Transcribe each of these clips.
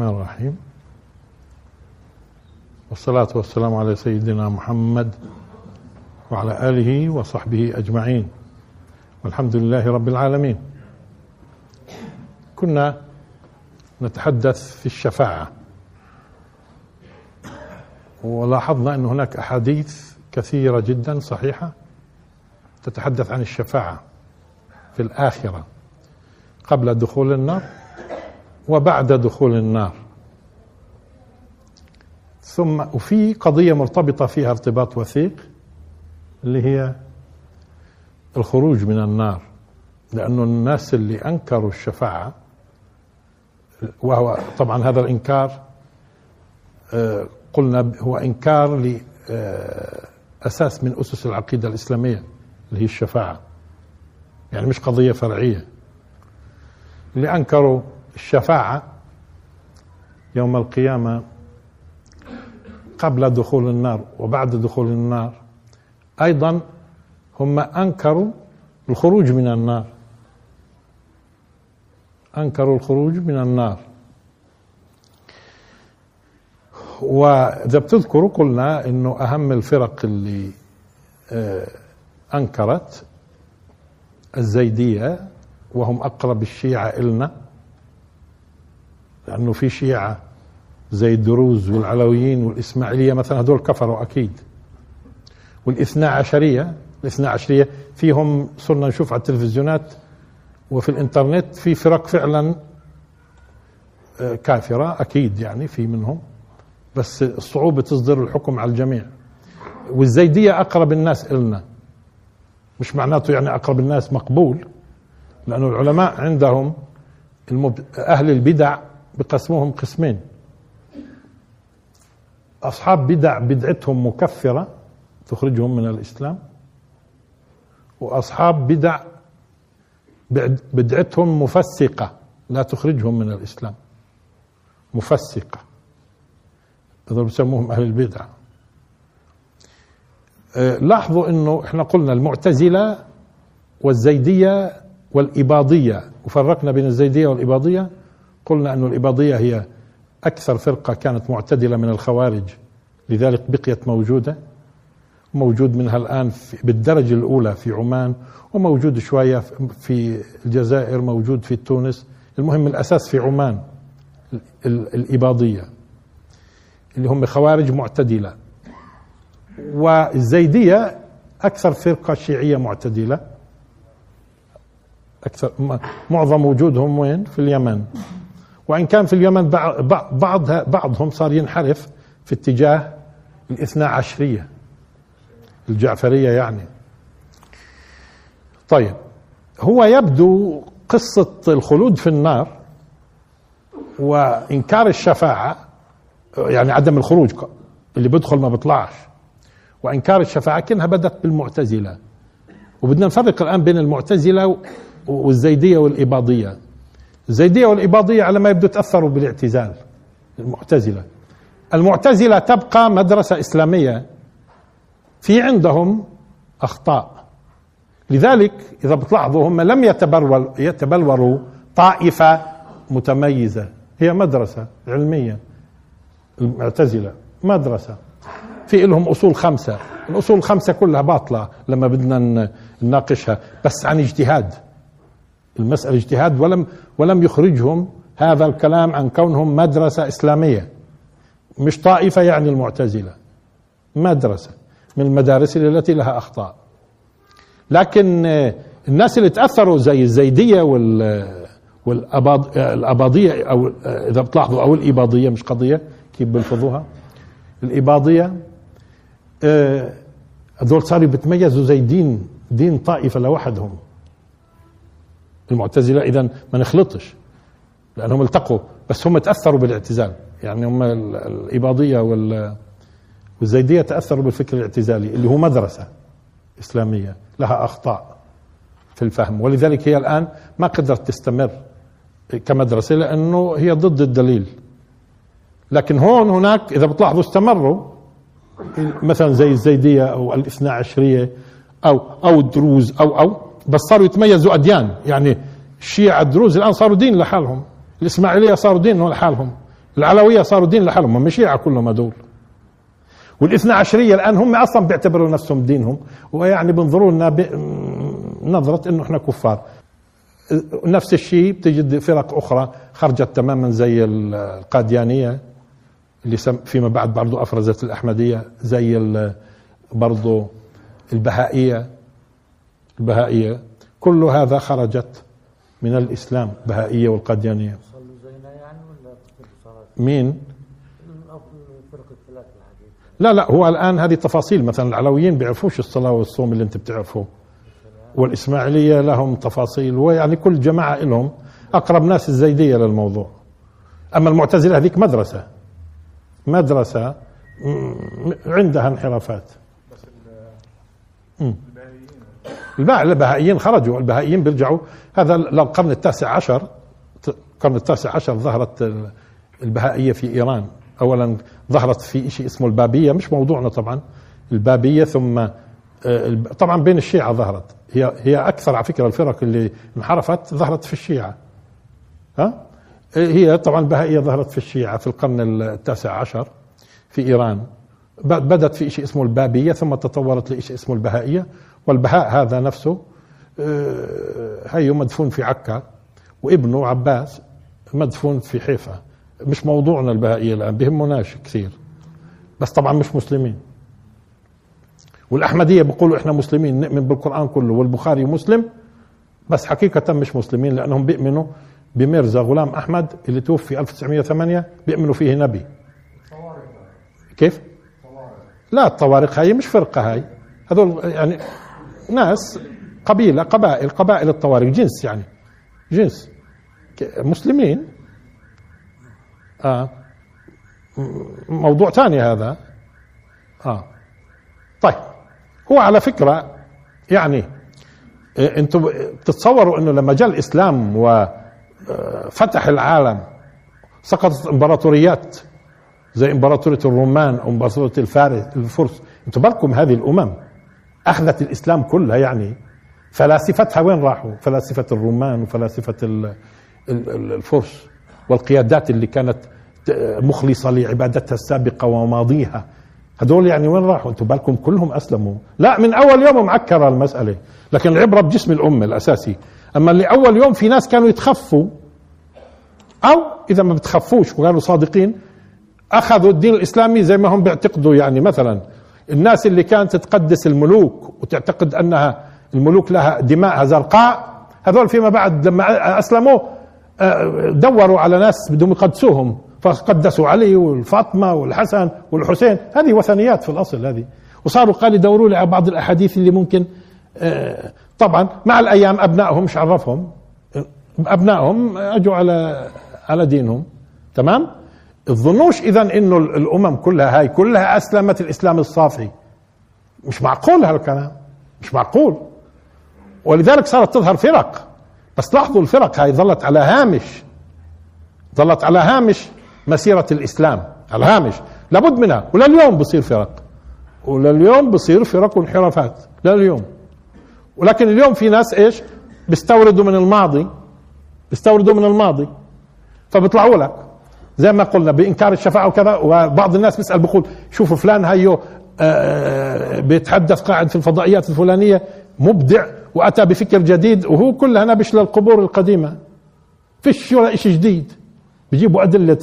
الرحمن الرحيم. والصلاة والسلام على سيدنا محمد وعلى آله وصحبه أجمعين. والحمد لله رب العالمين. كنا نتحدث في الشفاعة. ولاحظنا أن هناك أحاديث كثيرة جدا صحيحة تتحدث عن الشفاعة في الآخرة قبل دخول النار. وبعد دخول النار. ثم وفي قضية مرتبطة فيها ارتباط وثيق اللي هي الخروج من النار. لأنه الناس اللي أنكروا الشفاعة وهو طبعا هذا الإنكار آه، قلنا هو إنكار لأساس من أسس العقيدة الإسلامية اللي هي الشفاعة. يعني مش قضية فرعية. اللي أنكروا الشفاعة يوم القيامة قبل دخول النار وبعد دخول النار. أيضا هم أنكروا الخروج من النار. أنكروا الخروج من النار. وإذا بتذكروا قلنا أنه أهم الفرق اللي آه، أنكرت الزيدية وهم أقرب الشيعة إلنا. لأنه في شيعة زي الدروز والعلويين والإسماعيلية مثلا هذول كفروا أكيد. والاثنا عشرية الاثنا عشرية فيهم صرنا نشوف على التلفزيونات وفي الإنترنت في فرق فعلا آه، كافرة أكيد يعني في منهم. بس الصعوبة تصدر الحكم على الجميع. والزيدية أقرب الناس إلنا. مش معناته يعني أقرب الناس مقبول لأنه العلماء عندهم المب... أهل البدع بقسموهم قسمين. أصحاب بدع بدعتهم مكفرة تخرجهم من الإسلام وأصحاب بدع بدعتهم مفسقة لا تخرجهم من الإسلام. مفسقة. هذول بسموهم أهل البدع. أه، لاحظوا أنه إحنا قلنا المعتزلة والزيدية والإباضية وفرقنا بين الزيدية والإباضية. قلنا أن الإباضية هي أكثر فرقة كانت معتدلة من الخوارج لذلك بقيت موجودة موجود منها الآن بالدرجة الأولى في عمان وموجود شوية في الجزائر موجود في تونس المهم الأساس في عمان الإباضية اللي هم خوارج معتدلة. والزيدية أكثر فرقة شيعية معتدلة. أكثر معظم وجودهم وين؟ في اليمن. وإن كان في اليمن بعض بعضهم صار ينحرف في اتجاه الاثنا عشرية الجعفرية يعني. طيب هو يبدو قصة الخلود في النار وإنكار الشفاعة يعني عدم الخروج اللي بيدخل ما بيطلعش وإنكار الشفاعة كأنها بدت بالمعتزلة. وبدنا نفرق الآن بين المعتزلة والزيدية والإباضية. الزيدية والإباضية على ما يبدو تأثروا بالاعتزال المعتزلة. المعتزلة تبقى مدرسة إسلامية في عندهم أخطاء. لذلك إذا بتلاحظوا هم لم يتبرول يتبلوروا طائفة متميزة. هي مدرسة علمية المعتزلة مدرسة. في لهم أصول خمسة. الأصول الخمسة كلها باطلة لما بدنا نناقشها بس عن اجتهاد. المسألة اجتهاد ولم ولم يخرجهم هذا الكلام عن كونهم مدرسة إسلامية. مش طائفة يعني المعتزلة. مدرسة من المدارس التي لها أخطاء. لكن الناس اللي تأثروا زي الزيدية وال والأباضية أو إذا بتلاحظوا أو الإباضية مش قضية كيف بلفظوها الإباضية آه، هذول صاروا بيتميزوا زي دين دين طائفة لوحدهم. المعتزلة إذا ما نخلطش لأنهم التقوا بس هم تأثروا بالاعتزال. يعني هم الإباضية والزيدية تأثروا بالفكر الاعتزالي اللي هو مدرسة إسلامية لها أخطاء في الفهم. ولذلك هي الآن ما قدرت تستمر كمدرسة لأنه هي ضد الدليل. لكن هون هناك إذا بتلاحظوا استمروا. مثلا زي الزيدية أو الاثنا عشرية أو أو الدروز أو أو بس صاروا يتميزوا أديان. يعني الشيعة الدروز الآن صاروا دين لحالهم. الإسماعيلية صاروا دين لحالهم. العلوية صاروا دين لحالهم. هم شيعة كلهم هذول. والإثنى عشرية الآن هم أصلا بيعتبروا نفسهم دينهم. ويعني بينظروا لنا نظرة إنه إحنا كفار. نفس الشيء بتجد فرق أخرى خرجت تماما زي القاديانية اللي فيما بعد برضو أفرزت الأحمدية زي برضو البهائية. البهائيه كل هذا خرجت من الإسلام بهائية والقاديانية. يعني مين؟ لا لا هو الآن هذه تفاصيل. مثلا العلويين بيعرفوش الصلاة والصوم اللي انت بتعرفه. والإسماعيلية لهم تفاصيل ويعني كل جماعة لهم أقرب ناس الزيدية للموضوع. أما المعتزلة هذيك مدرسة. مدرسة عندها انحرافات. البهائيين خرجوا البهائيين بيرجعوا. هذا للقرن التاسع عشر القرن التاسع عشر ظهرت البهائية في إيران. أولا ظهرت في شيء اسمه البابية مش موضوعنا طبعا. البابية ثم آه، طبعا بين الشيعة ظهرت. هي هي أكثر على فكرة الفرق اللي انحرفت ظهرت في الشيعة. ها؟ هي طبعا البهائية ظهرت في الشيعة في القرن التاسع عشر في إيران. بدت في شيء اسمه البابية ثم تطورت لشيء اسمه البهائية. والبهاء هذا نفسه آه، هي مدفون في عكا وابنه عباس مدفون في حيفا. مش موضوعنا البهائية الآن بهمناش كثير بس طبعا مش مسلمين. والأحمدية بيقولوا إحنا مسلمين نؤمن بالقرآن كله والبخاري مسلم بس حقيقة مش مسلمين لأنهم بيؤمنوا بميرزا غلام أحمد اللي توفي 1908 بيؤمنوا فيه نبي. كيف؟ لا الطوارق هاي مش فرقة هاي. هذول يعني ناس قبيلة قبائل قبائل الطوارق جنس يعني جنس. مسلمين. آه. موضوع ثاني هذا. آه. طيب. هو على فكرة يعني آه، أنتم بتتصوروا انه لما جاء الإسلام وفتح آه، العالم سقطت امبراطوريات زي امبراطورية الرومان أو امبراطورية الفارس الفرس. أنتم بالكم هذه الأمم. أخذت الإسلام كلها يعني فلاسفتها وين راحوا؟ فلاسفة الرومان وفلاسفة الفرس والقيادات اللي كانت مخلصة لعبادتها السابقة وماضيها هذول يعني وين راحوا؟ أنتم بالكم كلهم أسلموا؟ لا من أول يوم معكرة المسألة، لكن العبرة بجسم الأمة الأساسي، أما اللي أول يوم في ناس كانوا يتخفوا أو إذا ما بتخفوش وكانوا صادقين أخذوا الدين الإسلامي زي ما هم بيعتقدوا يعني مثلا الناس اللي كانت تقدس الملوك وتعتقد أنها الملوك لها دماء زرقاء هذول فيما بعد لما أسلموا آه، دوروا على ناس بدهم يقدسوهم. فقدسوا علي والفاطمة والحسن والحسين. هذه وثنيات في الأصل هذه. وصاروا قال يدوروا لي على بعض الأحاديث اللي ممكن آه، طبعا مع الأيام أبنائهم مش عرفهم أبنائهم أجوا على على دينهم. تمام؟ تظنوش اذا إنه الأمم كلها هاي كلها أسلمت الإسلام الصافي. مش معقول هالكلام. مش معقول. ولذلك صارت تظهر فرق. بس لاحظوا الفرق هاي ظلت على هامش. ظلت على هامش مسيرة الإسلام. على الهامش لابد منها. ولليوم بصير فرق. ولليوم بصير فرق وانحرافات. لليوم. ولكن اليوم في ناس إيش؟ بيستوردوا من الماضي. بيستوردوا من الماضي. فبيطلعوا لك. زي ما قلنا بإنكار الشفاعة وكذا وبعض الناس بيسأل بيقول شوفوا فلان هيو آه، آه، بيتحدث قاعد في الفضائيات الفلانية مبدع وأتى بفكر جديد وهو كلها نبش للقبور القديمة. فيش ولا شيء جديد. بيجيبوا أدلة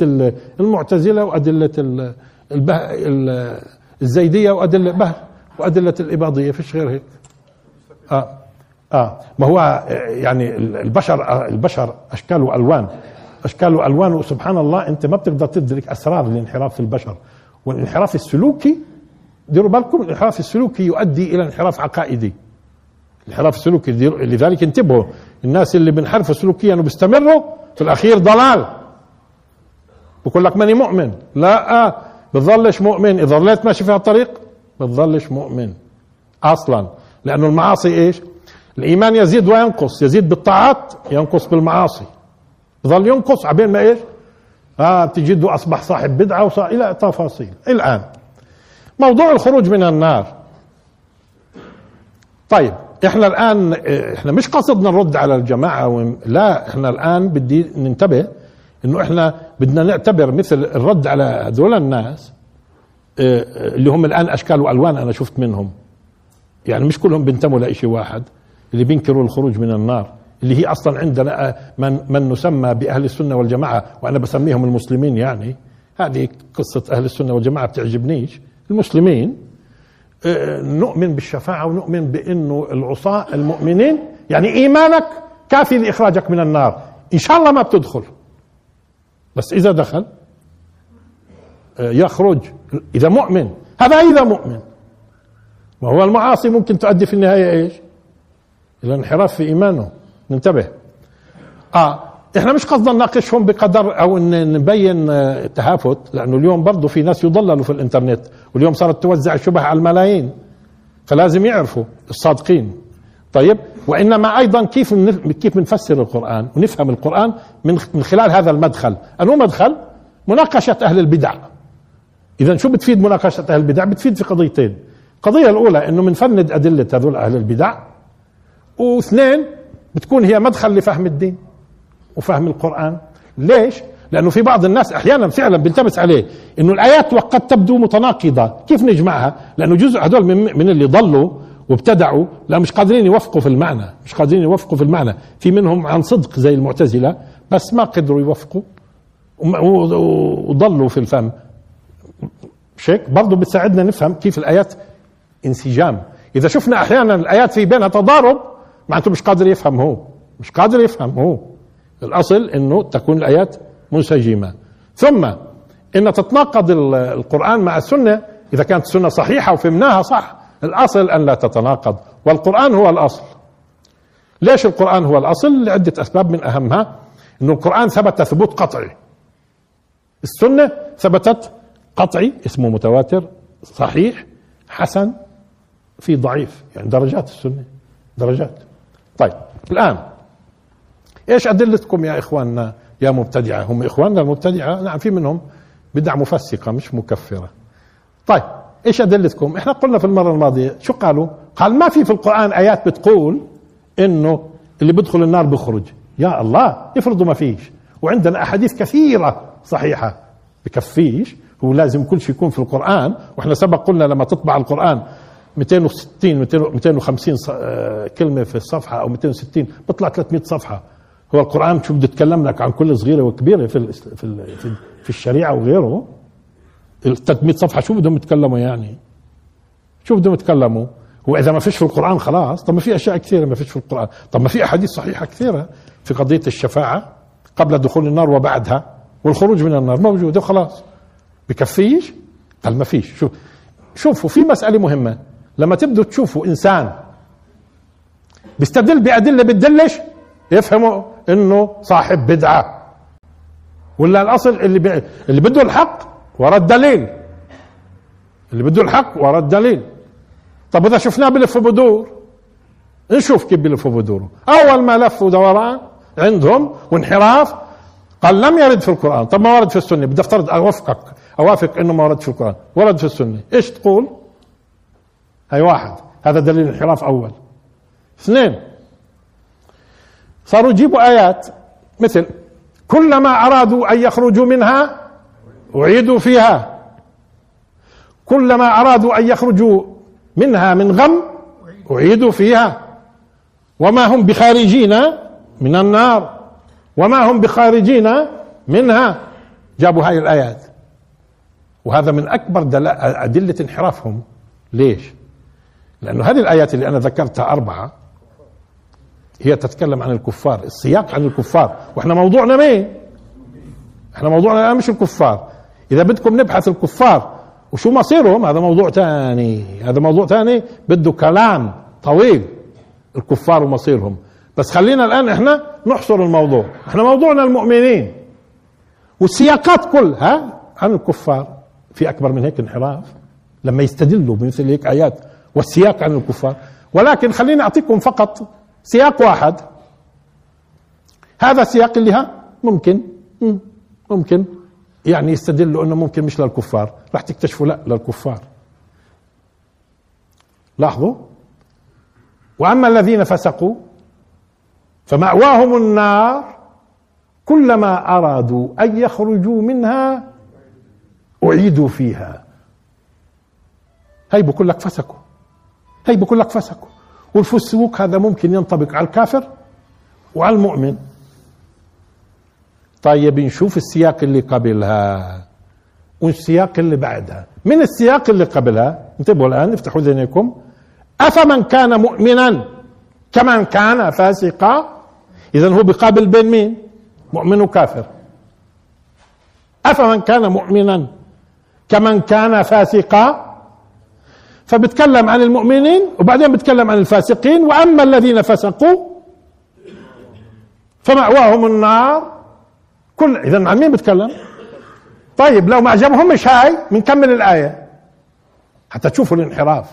المعتزلة وأدلة الزيدية وأدلة وأدلة الإباضية فيش غير هيك. آه. آه. ما هو يعني البشر البشر أشكال وألوان. اشكال والوان وسبحان الله أنت ما بتقدر تدرك أسرار الانحراف في البشر. والانحراف السلوكي ديروا بالكم الانحراف السلوكي يؤدي إلى انحراف عقائدي. الانحراف السلوكي لذلك انتبهوا الناس اللي بينحرفوا سلوكيا وبيستمروا في الأخير ضلال. بقول لك ماني مؤمن. لا آه بتظلش مؤمن. إذا ظليت ماشي في الطريق بتظلش مؤمن. أصلا. لأنه المعاصي إيش؟ الإيمان يزيد وينقص. يزيد بالطاعات ينقص بالمعاصي. ظل ينقص عبين ما إيش؟ آه بتجده أصبح صاحب بدعة وصار إلى تفاصيل. الآن. موضوع الخروج من النار. طيب إحنا الآن إحنا مش قصدنا نرد على الجماعة لا إحنا الآن بدي ننتبه إنه إحنا بدنا نعتبر مثل الرد على هذول الناس آه، اللي هم الآن أشكال وألوان أنا شفت منهم. يعني مش كلهم بينتموا لشيء واحد اللي بينكروا الخروج من النار. اللي هي أصلا عندنا من من نسمى بأهل السنة والجماعة وأنا بسميهم المسلمين يعني. هذه قصة أهل السنة والجماعة بتعجبنيش. المسلمين نؤمن بالشفاعة ونؤمن بأنه العصاة المؤمنين يعني إيمانك كافي لإخراجك من النار. إن شاء الله ما بتدخل. بس إذا دخل يخرج. إذا مؤمن. هذا إذا مؤمن. وهو المعاصي ممكن تؤدي في النهاية إيش؟ إلى انحراف في إيمانه. ننتبه. آه إحنا مش قصدنا نناقشهم بقدر أو إن نبين آه، تهافت لأنه اليوم برضه في ناس يضللوا في الإنترنت واليوم صارت توزع شبه على الملايين فلازم يعرفوا الصادقين. طيب وإنما أيضا كيف كيف بنفسر القرآن؟ ونفهم القرآن من من خلال هذا المدخل. انه مدخل؟ مناقشة أهل البدع. اذا شو بتفيد مناقشة أهل البدع؟ بتفيد في قضيتين. القضية الأولى إنه بنفند أدلة هذول أهل البدع واثنين بتكون هي مدخل لفهم الدين وفهم القرآن. ليش؟ لأنه في بعض الناس أحيانا فعلا بيلتبس عليه إنه الآيات وقد تبدو متناقضة. كيف نجمعها؟ لأنه جزء هدول من, من اللي ضلوا وابتدعوا لا مش قادرين يوفقوا في المعنى مش قادرين يوفقوا في المعنى. في منهم عن صدق زي المعتزلة بس ما قدروا يوفقوا وضلوا في الفهم. مش هيك برضه بتساعدنا نفهم كيف الآيات انسجام. إذا شفنا أحيانا الآيات في بينها تضارب معناته مش قادر يفهم هو مش قادر يفهم هو الأصل إنه تكون الآيات منسجمة. ثم إن تتناقض القرآن مع السنة إذا كانت السنة صحيحة وفهمناها صح الأصل أن لا تتناقض. والقرآن هو الأصل. ليش القرآن هو الأصل؟ لعدة أسباب من أهمها إنه القرآن ثبت ثبوت قطعي. السنة ثبتت قطعي اسمه متواتر صحيح حسن في ضعيف. يعني درجات السنة. درجات. طيب الآن إيش أدلتكم يا إخواننا يا مبتدعة؟ هم إخواننا المبتدعة؟ نعم في منهم بدع مفسقة مش مكفرة. طيب إيش أدلتكم؟ إحنا قلنا في المرة الماضية شو قالوا؟ قال ما في في القرآن آيات بتقول إنه اللي بيدخل النار بيخرج. يا الله افرضوا ما فيش. وعندنا أحاديث كثيرة صحيحة. بكفيش هو لازم كل شيء يكون في القرآن. وإحنا سبق قلنا لما تطبع القرآن 260 250 آه، كلمة في الصفحة أو 260 بيطلع 300 صفحة. هو القرآن شو بده يتكلم لك عن كل صغيرة وكبيرة في في في الشريعة وغيره. ال 300 صفحة شو بدهم يتكلموا يعني؟ شو بدهم يتكلموا؟ هو إذا ما فيش في القرآن خلاص. طب ما في أشياء كثيرة ما فيش في القرآن. طب ما في أحاديث صحيحة كثيرة في قضية الشفاعة قبل دخول النار وبعدها والخروج من النار موجودة وخلاص. بكفيش؟ قال ما فيش. شوف شوفوا في مسألة مهمة. لما تبدوا تشوفوا إنسان بيستدل بأدلة بتدلش يفهموا إنه صاحب بدعة. ولا الأصل اللي بي... اللي بده الحق ورا الدليل. اللي بده الحق ورا الدليل. طب إذا شفناه بلف بدور نشوف كيف بلف بدوره. أول ما لفوا دوران عندهم وانحراف قال لم يرد في القرآن. طب ما ورد في السنة؟ بدي أفترض اوافقك أوافق إنه ما ورد في القرآن. ورد في السنة. إيش تقول؟ هي واحد. هذا دليل انحراف أول. اثنين. صاروا يجيبوا آيات مثل كلما أرادوا أن يخرجوا منها أعيدوا فيها. كلما أرادوا أن يخرجوا منها من غم أعيدوا فيها. وما هم بخارجين من النار. وما هم بخارجين منها. جابوا هاي الآيات. وهذا من أكبر أدلة انحرافهم. ليش؟ لأنه هذه الآيات اللي أنا ذكرتها أربعة هي تتكلم عن الكفار السياق عن الكفار. وإحنا موضوعنا مين؟ إحنا موضوعنا الآن مش الكفار. إذا بدكم نبحث الكفار وشو مصيرهم هذا موضوع ثاني هذا موضوع ثاني بده كلام طويل الكفار ومصيرهم. بس خلينا الآن إحنا نحصر الموضوع. إحنا موضوعنا المؤمنين. والسياقات كلها عن الكفار. في أكبر من هيك انحراف. لما يستدلوا بمثل هيك آيات. والسياق عن الكفار. ولكن خليني أعطيكم فقط سياق واحد. هذا اللي ها ممكن ممكن يعني يستدلوا أنه ممكن مش للكفار. راح تكتشفوا لا للكفار. لاحظوا؟ وأما الذين فسقوا فمأواهم النار كلما أرادوا أن يخرجوا منها أعيدوا فيها. هي بقول لك فسكوا هي بقول لك فسكوا والفسوق هذا ممكن ينطبق على الكافر وعلى المؤمن. طيب نشوف السياق اللي قبلها. والسياق اللي بعدها. من السياق اللي قبلها؟ انتبهوا الآن افتحوا ذهنكم. أفمن كان مؤمنا؟ كمن كان فاسقا؟ اذا هو بقابل بين مين؟ مؤمن وكافر. أفمن كان مؤمنا؟ كمن كان فاسقا؟ فبتكلم عن المؤمنين وبعدين بتكلم عن الفاسقين وأما الذين فسقوا فمأواهم النار. كل اذا عن مين بتكلم؟ طيب لو ما عجبهمش هاي؟ بنكمل الآية؟ حتى تشوفوا الانحراف.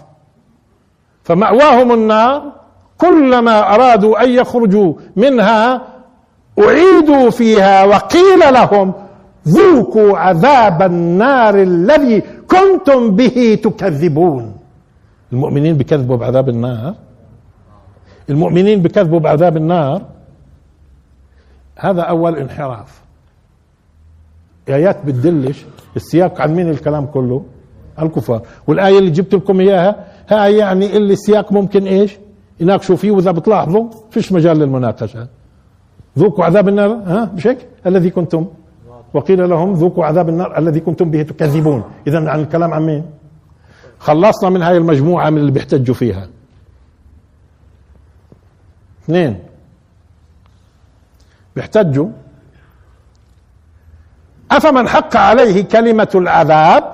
فمأواهم النار كلما أرادوا أن يخرجوا منها أعيدوا فيها وقيل لهم ذوقوا عذاب النار الذي كنتم به تكذبون. المؤمنين بكذبوا بعذاب النار. المؤمنين بكذبوا بعذاب النار هذا أول انحراف. ايات بتدلش السياق عن مين الكلام كله؟ الكفار. والآية اللي جبت لكم إياها هاي يعني اللي السياق ممكن إيش؟ يناقشوا فيه وإذا بتلاحظوا فيش مجال للمناقشة. ذوقوا عذاب النار ها؟ مش هيك الذي كنتم. وقيل لهم ذوقوا عذاب النار الذي كنتم به تكذبون. اذا عن الكلام عن مين؟ خلصنا من هاي المجموعة من اللي بيحتجوا فيها. اثنين. بيحتجوا. أفمن حق عليه كلمة العذاب؟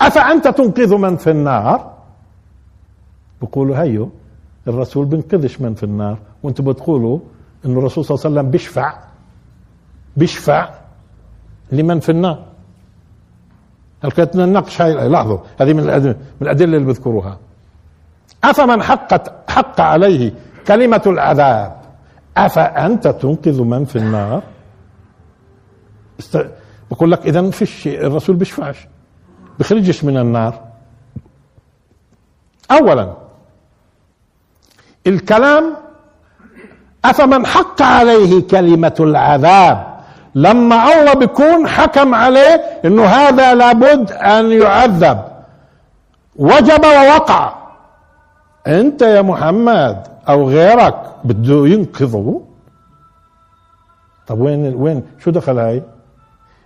أفأنت تنقذ من في النار؟ بيقولوا هيو الرسول بينقذش من في النار. وأنتم بتقولوا إنه الرسول صلى الله عليه وسلم بيشفع بيشفع لمن في النار. الكتن النقش هاي لاحظوا هذه من من الأدلة اللي بذكروها. أفمن حقت حق عليه كلمة العذاب؟ افانت تنقذ من في النار؟ است... بقول لك اذا فيش الرسول بيشفعش بخرجش من النار. اولا الكلام أفمن حق عليه كلمة العذاب؟ لما الله بيكون حكم عليه إنه هذا لابد أن يعذب. وجب ووقع. أنت يا محمد أو غيرك بده ينقذه؟ طب وين وين؟ شو دخل هاي؟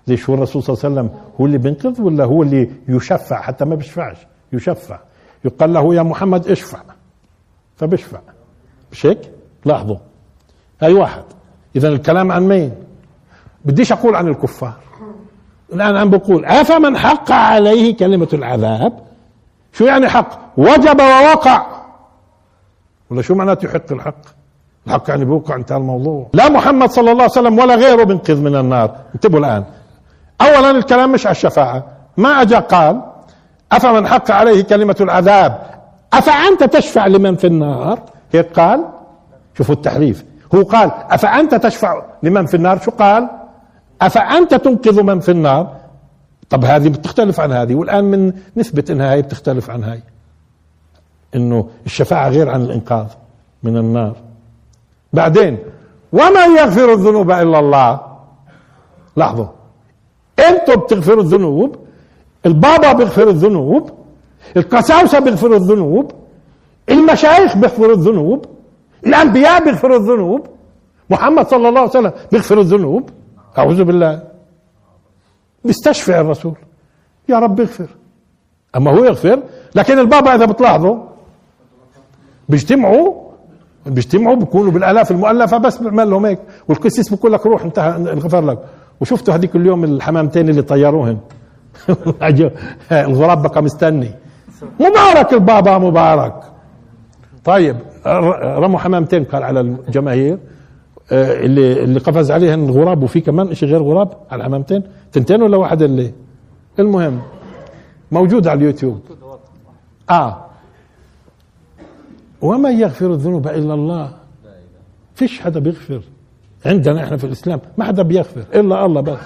ليش هو الرسول صلى الله عليه وسلم هو اللي بينقذ ولا هو اللي يشفع؟ حتى ما بيشفعش. يشفع. يقال له يا محمد اشفع. فبيشفع. مش هيك؟ لاحظوا. هاي واحد. اذا الكلام عن مين؟ بديش أقول عن الكفار. الآن عم بقول أفمن حق عليه كلمة العذاب؟ شو يعني حق؟ وجب ووقع. ولا شو معناته يحق الحق؟ الحق يعني بوقع انتهى الموضوع. لا محمد صلى الله عليه وسلم ولا غيره بنقذ من النار. انتبهوا الآن. اولا الكلام مش على الشفاعة. ما اجى قال أفمن حق عليه كلمة العذاب؟ أفأنت تشفع لمن في النار؟ هيك قال. شوفوا التحريف. هو قال أفأنت تشفع لمن في النار؟ شو قال؟ أفأنت تنقذ من في النار؟ طب هذه بتختلف عن هذه والآن من نثبت أنها هي بتختلف عن هاي. أنه الشفاعة غير عن الإنقاذ من النار. بعدين وما يغفر الذنوب إلا الله؟ لاحظوا. إنتم بتغفروا الذنوب البابا بيغفر الذنوب القساوسة بيغفروا الذنوب المشايخ بيغفروا الذنوب الأنبياء بيغفروا الذنوب محمد صلى الله عليه وسلم بيغفر الذنوب. أعوذ بالله. بيستشفع الرسول. يا رب اغفر. أما هو يغفر؟ لكن البابا إذا بتلاحظوا بيجتمعوا بيجتمعوا بيكونوا بالآلاف المؤلفة بس بيعمل لهم هيك. والقسيس بيقول لك روح انتهى انغفر لك. وشفتوا هذيك اليوم الحمامتين اللي طيروهن. الغراب بقى مستني. مبارك البابا مبارك. طيب رموا حمامتين قال على الجماهير. اللي اللي قفز عليهن غراب وفي كمان شيء غير غراب على الحمامتين. تنتين ولا واحد اللي؟ المهم موجود على اليوتيوب. آه. وما يغفر الذنوب إلا الله. فيش حدا بيغفر. عندنا إحنا في الإسلام ما حدا بيغفر إلا الله بس.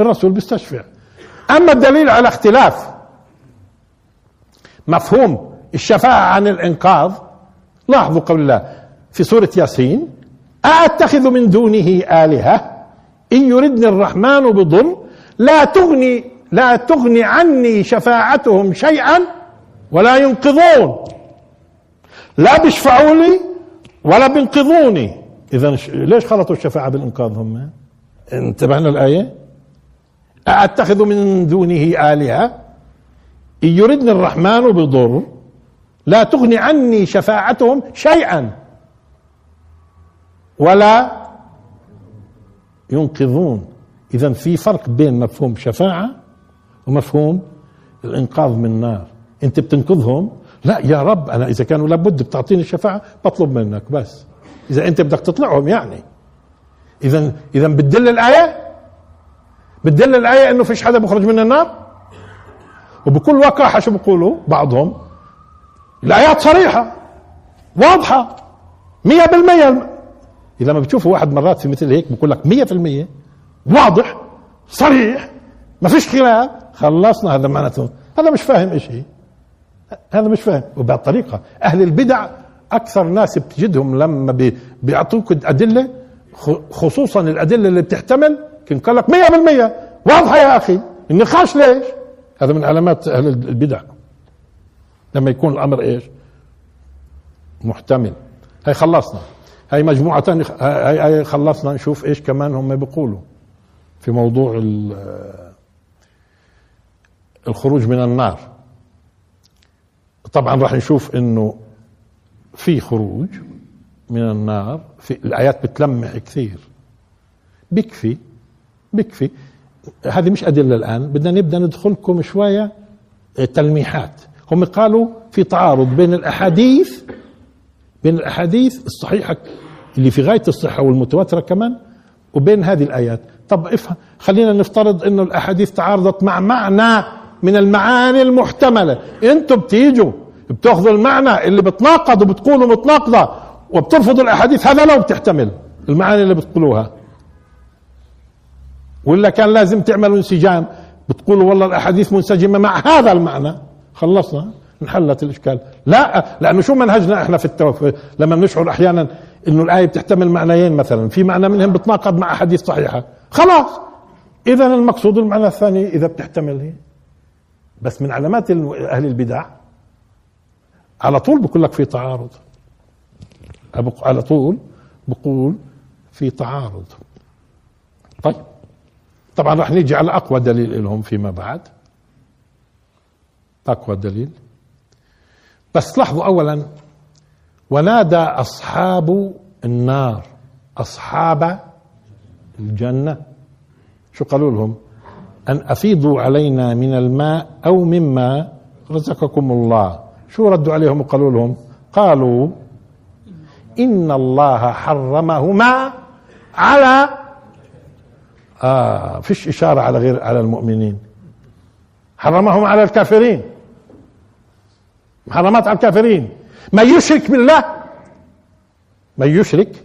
الرسول بيستشفع. أما الدليل على اختلاف مفهوم الشفاعة عن الإنقاذ لاحظوا قول الله في سورة ياسين أأتخذ من دونه آلهة؟ إن يردني الرحمن بضر لا تغني لا تغني عني شفاعتهم شيئا ولا ينقذون. لا بيشفعوا لي ولا بينقذوني. اذا ليش خلطوا الشفاعة بالإنقاذ هم؟ انتبهنا الايه أأتخذ من دونه آلهة؟ إن يردني الرحمن بضر لا تغني عني شفاعتهم شيئا ولا ينقذون. إذا في فرق بين مفهوم شفاعة ومفهوم الإنقاذ من النار. أنت بتنقذهم؟ لا يا رب أنا إذا كانوا لابد بتعطيني الشفاعة بطلب منك بس. إذا أنت بدك تطلعهم يعني. إذا إذا بتدل الآية؟ بتدل الآية إنه فيش حدا بخرج من النار؟ وبكل وقاحة شو بيقولوا بعضهم؟ الآيات صريحة واضحة مية بالمية. إذا ما بتشوفوا واحد مرات في مثل هيك بقول لك مية في المية واضح صريح ما فيش خلاف. خلصنا هذا معناته هذا مش فاهم شيء هذا مش فاهم. وبهالطريقة أهل البدع أكثر ناس بتجدهم لما بيعطوك أدلة خصوصا الأدلة اللي بتحتمل كان لك 100% واضحة يا أخي. النقاش ليش؟ هذا من علامات أهل البدع. لما يكون الأمر إيش؟ محتمل. هي خلصنا. هي مجموعة هي, هي خلصنا نشوف إيش كمان هم بيقولوا في موضوع الخروج من النار. طبعا راح نشوف إنه في خروج من النار في الآيات بتلمح كثير. بكفي بكفي. هذه مش أدلة الآن بدنا نبدأ ندخلكم شوية تلميحات. هم قالوا في تعارض بين الأحاديث بين الأحاديث الصحيحة اللي في غاية الصحة والمتواترة كمان وبين هذه الآيات. طب افهم خلينا نفترض إنه الأحاديث تعارضت مع معنى من المعاني المحتملة. أنتم بتيجوا بتاخذوا المعنى اللي بتناقض وبتقولوا متناقضة وبترفضوا الأحاديث هذا لو بتحتمل المعاني اللي بتقولوها. ولا كان لازم تعملوا انسجام بتقولوا والله الأحاديث منسجمة مع هذا المعنى. خلصنا. انحلت الإشكال. لا لأنه شو منهجنا إحنا في التوفيق لما بنشعر أحيانا إنه الآية بتحتمل معنيين مثلا في معنى منهم بتناقض مع أحاديث صحيحة. خلاص. اذا المقصود المعنى الثاني إذا بتحتمل هي. بس من علامات أهل البدع على طول بقول لك في تعارض. على طول بقول في تعارض. طيب. طبعا راح نيجي على أقوى دليل لهم فيما بعد. أقوى دليل. بس لاحظوا اولا ونادى أصحاب النار أصحاب الجنة. شو قالوا لهم؟ أن أفيضوا علينا من الماء أو مما رزقكم الله. شو ردوا عليهم وقالوا لهم؟ قالوا إن الله حرمهما على آه فيش إشارة على غير على المؤمنين. حرمهم على الكافرين. محرمات على الكافرين من يشرك بالله من يشرك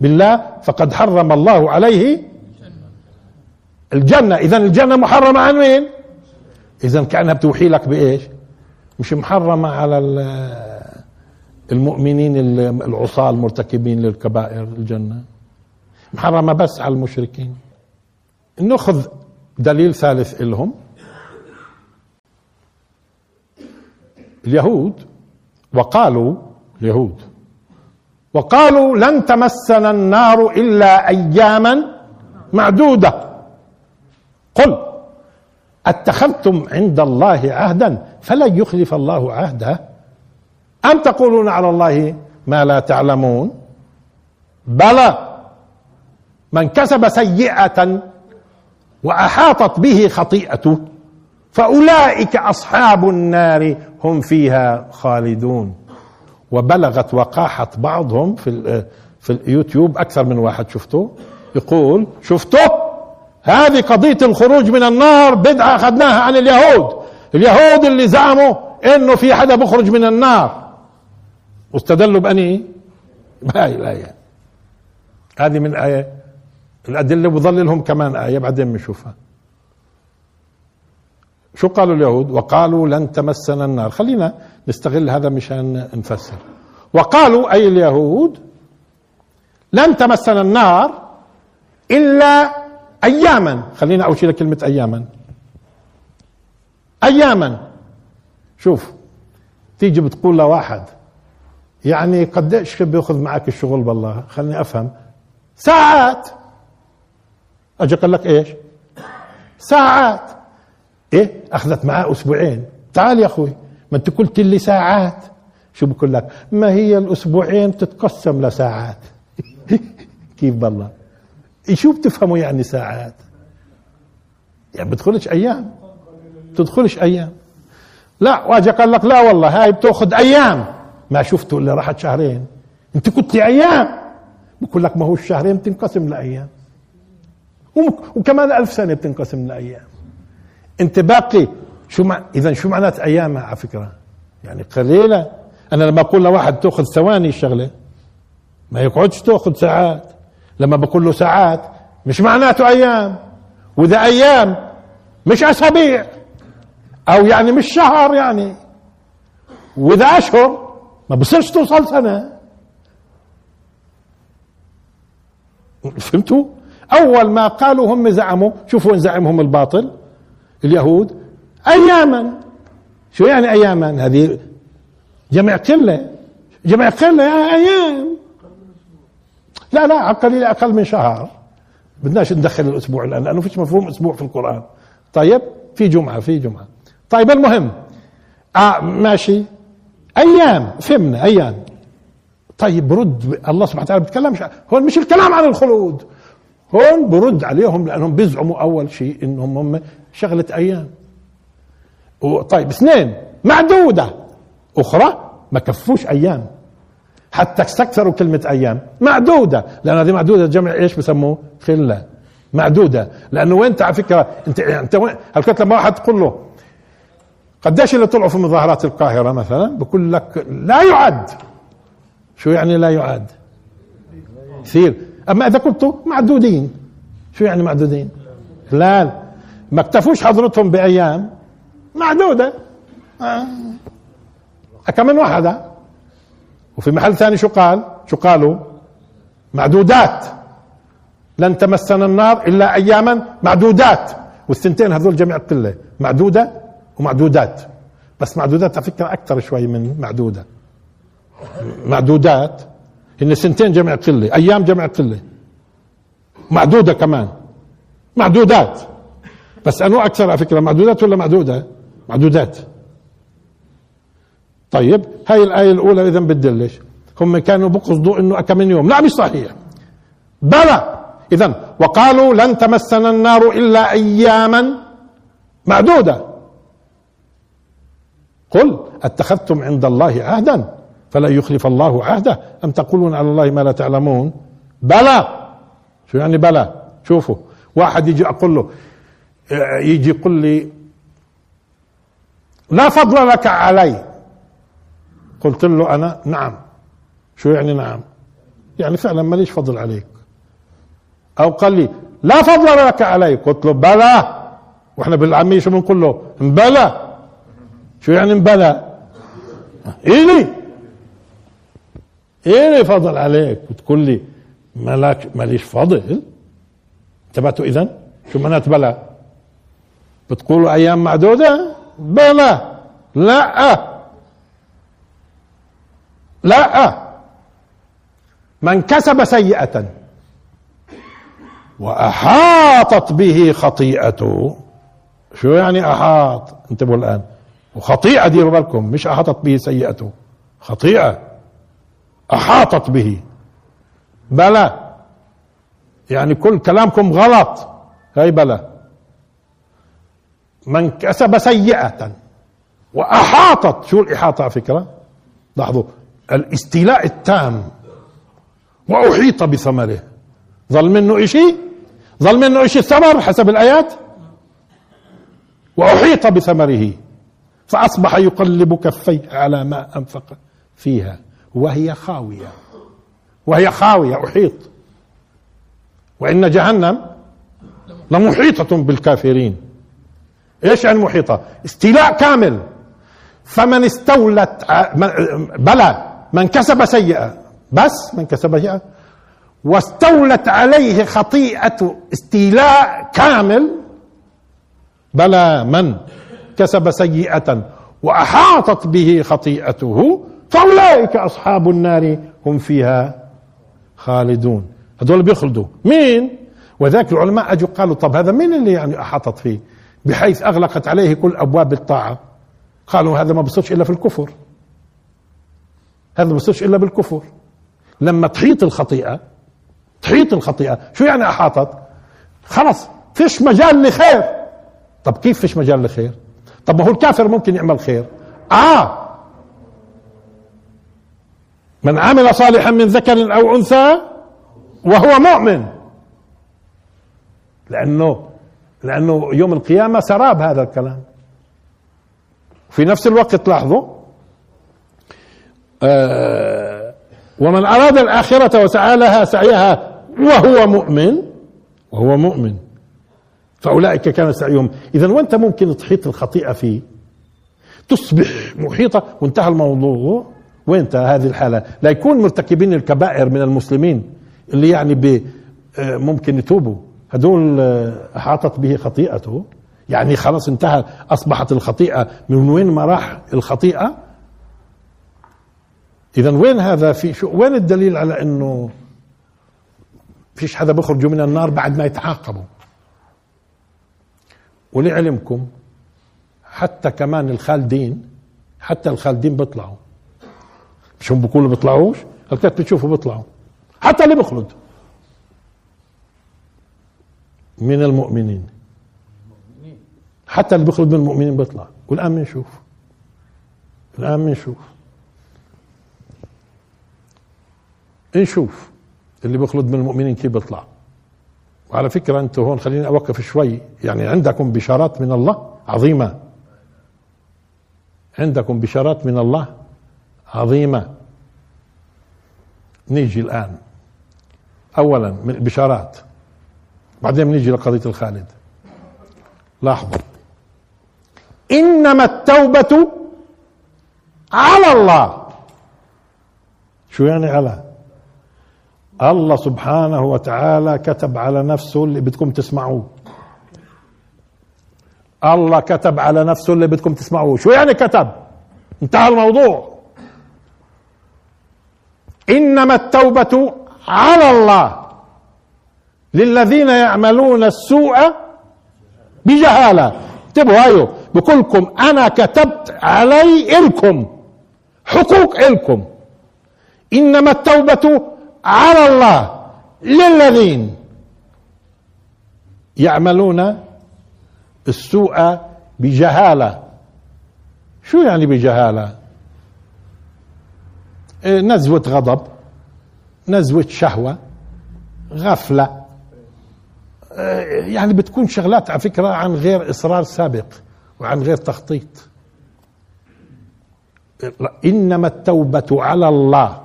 بالله فقد حرم الله عليه الجنة. إذا الجنة محرمة عن مين؟ إذا كأنها بتوحي لك بإيش؟ مش محرمة على المؤمنين العصاة المرتكبين للكبائر الجنة. محرمة بس على المشركين. نأخذ دليل ثالث لهم. اليهود وقالوا اليهود وقالوا لن تمسنا النار إلا أياما معدودة. قل أتخذتم عند الله عهدا فلن يخلف الله عهده؟ أم تقولون على الله ما لا تعلمون؟ بلى من كسب سيئة وأحاطت به خطيئته. فأولئك أصحاب النار هم فيها خالدون. وبلغت وقاحة بعضهم في في اليوتيوب أكثر من واحد شفته يقول شفتوا هذه قضية الخروج من النار بدعة أخذناها عن اليهود. اليهود اللي زعموا إنه في حدا بخرج من النار. واستدلوا بأني؟ بهاي الايه هذه من آية الأدلة بظل لهم كمان آية بعدين بنشوفها. شو قالوا اليهود؟ وقالوا لن تمسنا النار. خلينا نستغل هذا مشان نفسر. وقالوا أي اليهود؟ لن تمسنا النار إلا أياما. خلينا اول شيء كلمة أياما. أياما. شوف تيجي بتقول لواحد يعني قديش بيأخذ معك الشغل بالله؟ خليني أفهم. ساعات. أجي قال لك إيش؟ ساعات. إيه؟ أخذت معاه أسبوعين. تعال يا أخوي ما أنت قلت لي ساعات. شو بقول لك؟ ما هي الأسبوعين تتقسم لساعات. كيف بالله؟ شو بتفهموا يعني ساعات؟ يعني بدخلش أيام؟ تدخلش أيام؟ لا واجي قال لك لا والله هاي بتأخذ أيام. ما شفتوا اللي راحت شهرين. أنت قلت لي أيام. بقول لك ما هو الشهرين بتنقسم لأيام. وكمان ألف سنة بتنقسم لأيام. أنت باقي. شو مع إذا شو معنات أيامها على فكرة؟ يعني قليلة. أنا لما أقول لواحد تأخذ ثواني الشغلة ما يقعدش تأخذ ساعات. لما بقول له ساعات مش معناته أيام. وإذا أيام مش أسابيع. أو يعني مش شهر يعني. وإذا أشهر ما بصيرش توصل سنة. فهمتوا؟ أول ما قالوا هم زعموا شوفوا وين زعمهم الباطل. اليهود. أياما. شو يعني أياما؟ هذه جمع قلة. جمع قلة يا أيام. لا لا قليل أقل من شهر. بدناش ندخل الأسبوع الآن لأنه فيش مفهوم أسبوع في القرآن. طيب في جمعة في جمعة. طيب المهم. آه ماشي. أيام فهمنا أيام. طيب برد الله سبحانه وتعالى بيتكلم هون مش الكلام عن الخلود. هون برد عليهم لأنهم بيزعموا أول شيء إنهم هم شغلة أيام. طيب اثنين معدودة. أخرى ما كفوش أيام. حتى استكثروا كلمة أيام. معدودة. لأن هذه معدودة جمع إيش بسموه؟ خلة. معدودة. لأنه وين على فكرة انت أنت وين هلكت لما واحد تقول له قديش اللي طلعوا في مظاهرات القاهرة مثلا؟ بقول لك لا يعد. شو يعني لا يعد؟ كثير. أما إذا كنتوا معدودين. شو يعني معدودين؟ لا ما اكتفوش حضرتهم بأيام معدودة. آه. كم من واحدة؟ وفي محل ثاني شو قال؟ شو قالوا؟ معدودات. لن تمسنا النار إلا أياما معدودات. والثنتين هذول جميع قلة. معدودة ومعدودات. بس معدودات على فكرة أكثر شوي من معدودة. معدودات هن سنتين جمع قله أيام جمع قله معدودة كمان. معدودات. بس انو أكثر على فكرة معدودات ولا معدودة؟ معدودات. طيب هاي الآية الأولى اذا بتدلش. هم كانوا بقصدوا إنه كم من يوم. لا مش صحيح. بلى. اذا وقالوا لن تمسنا النار إلا اياما معدودة. قل أتخذتم عند الله عهدا. فلا يخلف الله عهده. أم تقولون على الله ما لا تعلمون؟ بلى! شو يعني بلى؟ شوفوا واحد يجي أقول له يجي يقول لي لا فضل لك علي. قلت له أنا نعم. شو يعني نعم؟ يعني فعلا ماليش فضل عليك. أو قال لي لا فضل لك علي. قلت له بلى! وإحنا بالعامية شو بنقول له بلى! شو يعني بلى؟ إلي إيه اللي فضل عليك وتقول لي مالك ماليش فضل؟ انتبهتوا اذا شو معنات بلا بتقولوا أيام معدودة؟ بلا لا. لا. من كسب سيئة وأحاطت به خطيئته شو يعني أحاط؟ انتبهوا الآن. وخطيئة ديروا بالكم مش أحاطت به سيئته خطيئة. أحاطت به. بلى. يعني كل كلامكم غلط. هاي بلى. من كسب سيئة وأحاطت. شو الإحاطة على فكرة؟ لاحظوا. الاستيلاء التام. وأحيط بثمره. ظل منه إشي؟ ظل منه إشي الثمر حسب الآيات؟ وأحيط بثمره. فأصبح يقلب كفيه على ما أنفق فيها. وهي خاوية. وهي خاوية أحيط. وإن جهنم لمحيطة بالكافرين. إيش يعني محيطة؟ استيلاء كامل. فمن استولت بلى. من كسب سيئة. بس من كسب سيئة. واستولت عليه خطيئة استيلاء كامل. بلى من كسب سيئة وأحاطت به خطيئته فأولئك أصحاب النار هم فيها خالدون. هذول بيخلدوا. مين؟ وذاك العلماء أجوا قالوا طب هذا مين اللي يعني أحاطت فيه؟ بحيث أغلقت عليه كل أبواب الطاعة. قالوا هذا ما بصيرش إلا في الكفر. هذا ما بصيرش إلا بالكفر. لما تحيط الخطيئة تحيط الخطيئة شو يعني أحاطت؟ خلص فيش مجال لخير. طب كيف فيش مجال لخير؟ طب ما هو الكافر ممكن يعمل خير. آه من عمل صالحا من ذكر أو أنثى وهو مؤمن. لأنه لأنه يوم القيامة سراب هذا الكلام. في نفس الوقت تلاحظوا آه ومن أراد الآخرة وسعى لها سعيها وهو مؤمن وهو مؤمن. فأولئك كان سعيهم. اذا وأنت ممكن تحيط الخطيئة فيه تصبح محيطة. وانتهى الموضوع. وانت هذه الحالة؟ لا يكون مرتكبين الكبائر من المسلمين اللي يعني آه، ممكن يتوبوا. هدول آه، أحاطت به خطيئته. يعني خلاص انتهى أصبحت الخطيئة. من وين ما راح الخطيئة؟ اذا وين هذا؟ في شو وين الدليل على إنه فيش حدا بيخرجوا من النار بعد ما يتعاقبوا؟ ولعلمكم حتى كمان الخالدين حتى الخالدين بيطلعوا. مش هم بيقولوا بيطلعوش هلكات بتشوفوا بيطلعوا؟ حتى اللي بيخلد. من المؤمنين. حتى اللي بيخلد من المؤمنين بيطلع. والآن بنشوف. الآن بنشوف. نشوف اللي بيخلد من المؤمنين كيف بيطلع. وعلى فكرة أنتم هون خليني أوقف شوي. يعني عندكم بشارات من الله عظيمة. عندكم بشارات من الله عظيمة. نيجي الآن. اولا من البشارات بعدين بنيجي لقضية الخالد. لاحظوا. إنما التوبة على الله. شو يعني على؟ الله سبحانه وتعالى كتب على نفسه اللي بدكم تسمعوه. الله كتب على نفسه اللي بدكم تسمعوه. شو يعني كتب؟ انتهى الموضوع. إنما التوبة على الله للذين يعملون السوء بجهالة. انتبهوا هايو بقولكم أنا كتبت علي إلكم حقوق إلكم. إنما التوبة على الله للذين يعملون السوء بجهالة. شو يعني بجهالة؟ نزوة غضب نزوة شهوة غفلة. إيه، يعني بتكون شغلات على فكرة عن غير إصرار سابق وعن غير تخطيط. إنما التوبة على الله.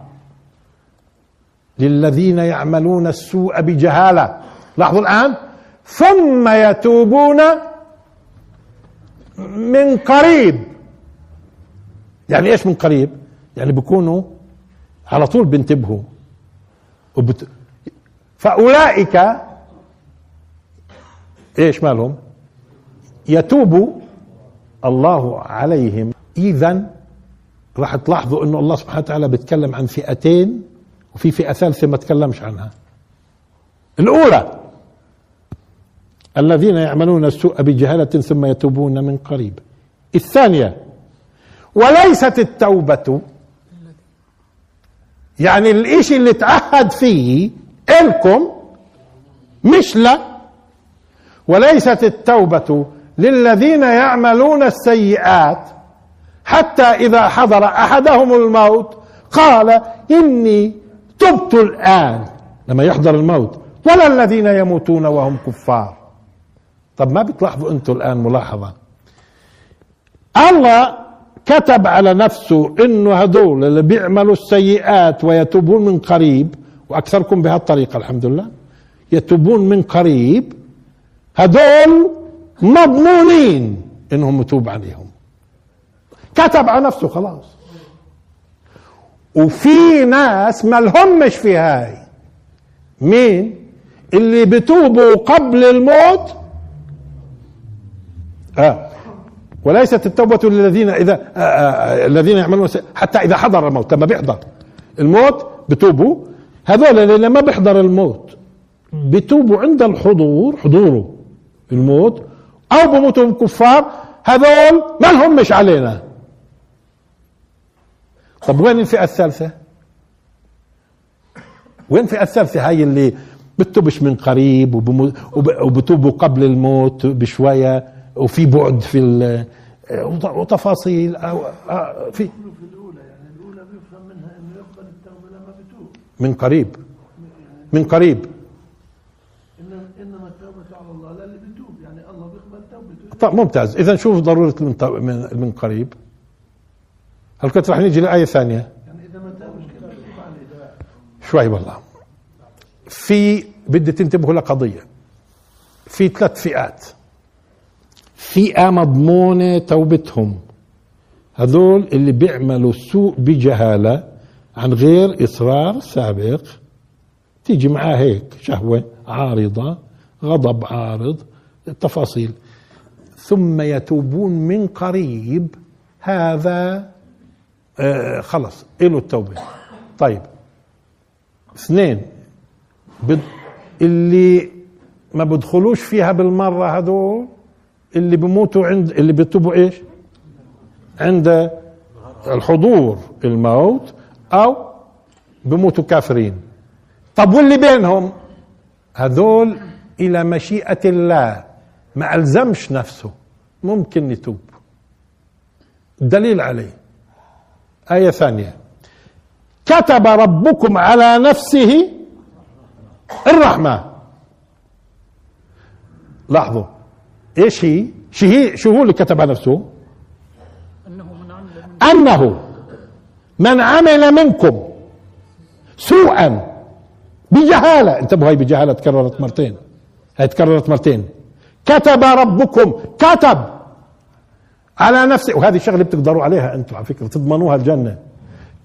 للذين يعملون السوء بجهالة. لاحظوا الآن؟ ثم يتوبون من قريب. يعني إيش من قريب؟ يعني بيكونوا على طول بينتبهوا وبت... فأولئك إيش مالهم؟ يتوب الله عليهم. اذا راح تلاحظوا إنه الله سبحانه وتعالى بيتكلم عن فئتين وفي فئة ثالثة ما تكلمش عنها. الأولى الذين يعملون السوء بجهالة ثم يتوبون من قريب. الثانية وليست التوبة يعني الإشي اللي تعهد فيه الكم مش لا. وليست التوبة للذين يعملون السيئات حتى إذا حضر أحدهم الموت قال إني تبت الآن. لما يحضر الموت ولا الذين يموتون وهم كفار. طب ما بتلاحظوا أنتم الآن ملاحظة. الله كتب على نفسه إنه هدول اللي بيعملوا السيئات ويتوبون من قريب وأكثركم بهالطريقة الحمد لله يتوبون من قريب هدول مضمونين إنهم يتوب عليهم. كتب على نفسه خلاص. وفي ناس ما لهمش في هاي. مين؟ اللي بتوبوا قبل الموت؟ آه. وليست التوبة للذين إذا آه آه الذين يعملون حتى إذا حضر الموت لما بيحضر الموت بتوبوا. هذول اللي لما بيحضر الموت بتوبوا عند الحضور حضوره الموت أو بموتوا كفار هذول ما لهم مش علينا. طب وين الفئة الثالثة؟ وين الفئة الثالثة؟ هاي اللي بتوبش من قريب وبتوبوا قبل الموت بشوية. وفي بعد في وتفاصيل أو في في الأولى يعني الأولى بيفهم منها إنه يقبل التوبة لما بتوب من قريب. من قريب. إنما التوبة على الله بتوب يعني الله بيقبل توبته طيب ممتاز. اذا شوف ضرورة من من, قريب. هل كنت رح نيجي لآية ثانية؟ يعني إذا ما تابش شوي والله. في بدي تنتبهوا لقضية. في ثلاث فئات. فئة مضمونة توبتهم. هذول اللي بيعملوا سوء بجهالة عن غير إصرار سابق. تيجي معاه هيك شهوة عارضة غضب عارض التفاصيل ثم يتوبون من قريب. هذا آه خلص له التوبة. طيب. اثنين. بد اللي ما بدخلوش فيها بالمرة هذول اللي بموتوا عند اللي بيتوبوا إيش؟ عند الحضور الموت أو بموتوا كافرين. طب واللي بينهم؟ هذول إلى مشيئة الله ما ألزمش نفسه ممكن يتوب. دليل عليه. آية ثانية. كتب ربكم على نفسه الرحمة. لاحظوا. إيش هي؟ شو هي شو هو اللي كتب على نفسه؟ أنه من عمل منكم. سوءا بجهالة. انتبهوا هاي بجهالة تكررت مرتين. هاي تكررت مرتين. كتب ربكم كتب على نفسه. وهذه الشغله بتقدروا عليها أنتم على فكرة تضمنوها الجنة.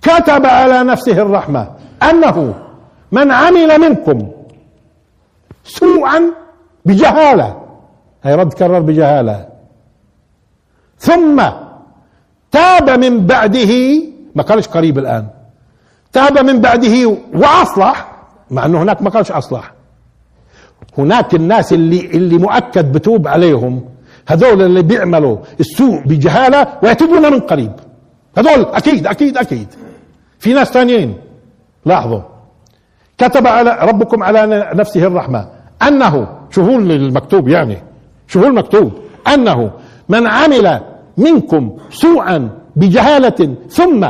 كتب على نفسه الرحمة. أنه من عمل منكم سوءا بجهالة. هي رد كرر بجهالة. ثم تاب من بعده ما قالش قريب الآن. تاب من بعده وأصلح مع أنه هناك ما قالش أصلح. هناك الناس اللي اللي مؤكد بتوب عليهم هذول اللي بيعملوا السوء بجهالة ويتوبون من قريب. هذول أكيد أكيد أكيد. في ناس ثانيين لاحظوا. كتب على ربكم على نفسه الرحمة. أنه شو هو المكتوب يعني شو هو المكتوب أنه من عمل منكم سوءا بجهالة ثم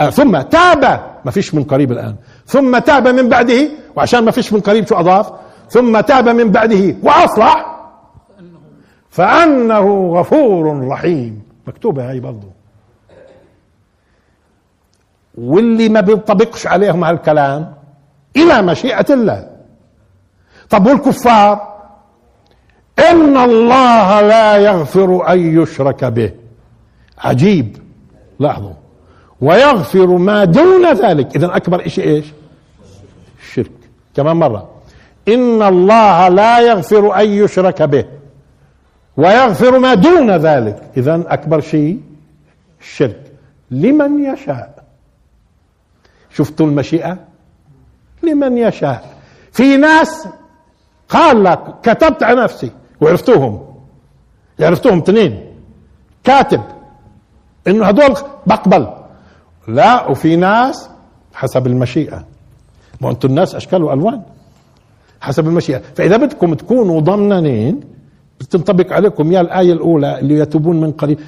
آه ثم تاب ما فيش من قريب الآن. ثم تاب من بعده وعشان ما فيش من قريب شو أضاف؟ ثم تاب من بعده وأصلح. فأنه غفور رحيم. مكتوبه هاي برضه واللي ما بينطبقش عليهم هالكلام إلى مشيئة الله. طب والكفار؟ إن الله لا يغفر أن يشرك به. عجيب. لاحظوا. ويغفر ما دون ذلك. اذا أكبر شيء إيش؟ الشرك. كمان مرة. إن الله لا يغفر أن يشرك به. ويغفر ما دون ذلك. اذا أكبر شيء الشرك. لمن يشاء. شفتوا المشيئة؟ لمن يشاء. في ناس قال لك كتبت على نفسي وعرفتوهم. عرفتوهم اثنين كاتب. إنه هدول بقبل. لا وفي ناس حسب المشيئة. ما أنتم الناس أشكال وألوان. حسب المشيئة. فإذا بدكم تكونوا ضمنانين بتنطبق عليكم يا الآية الأولى اللي يتوبون من قريب.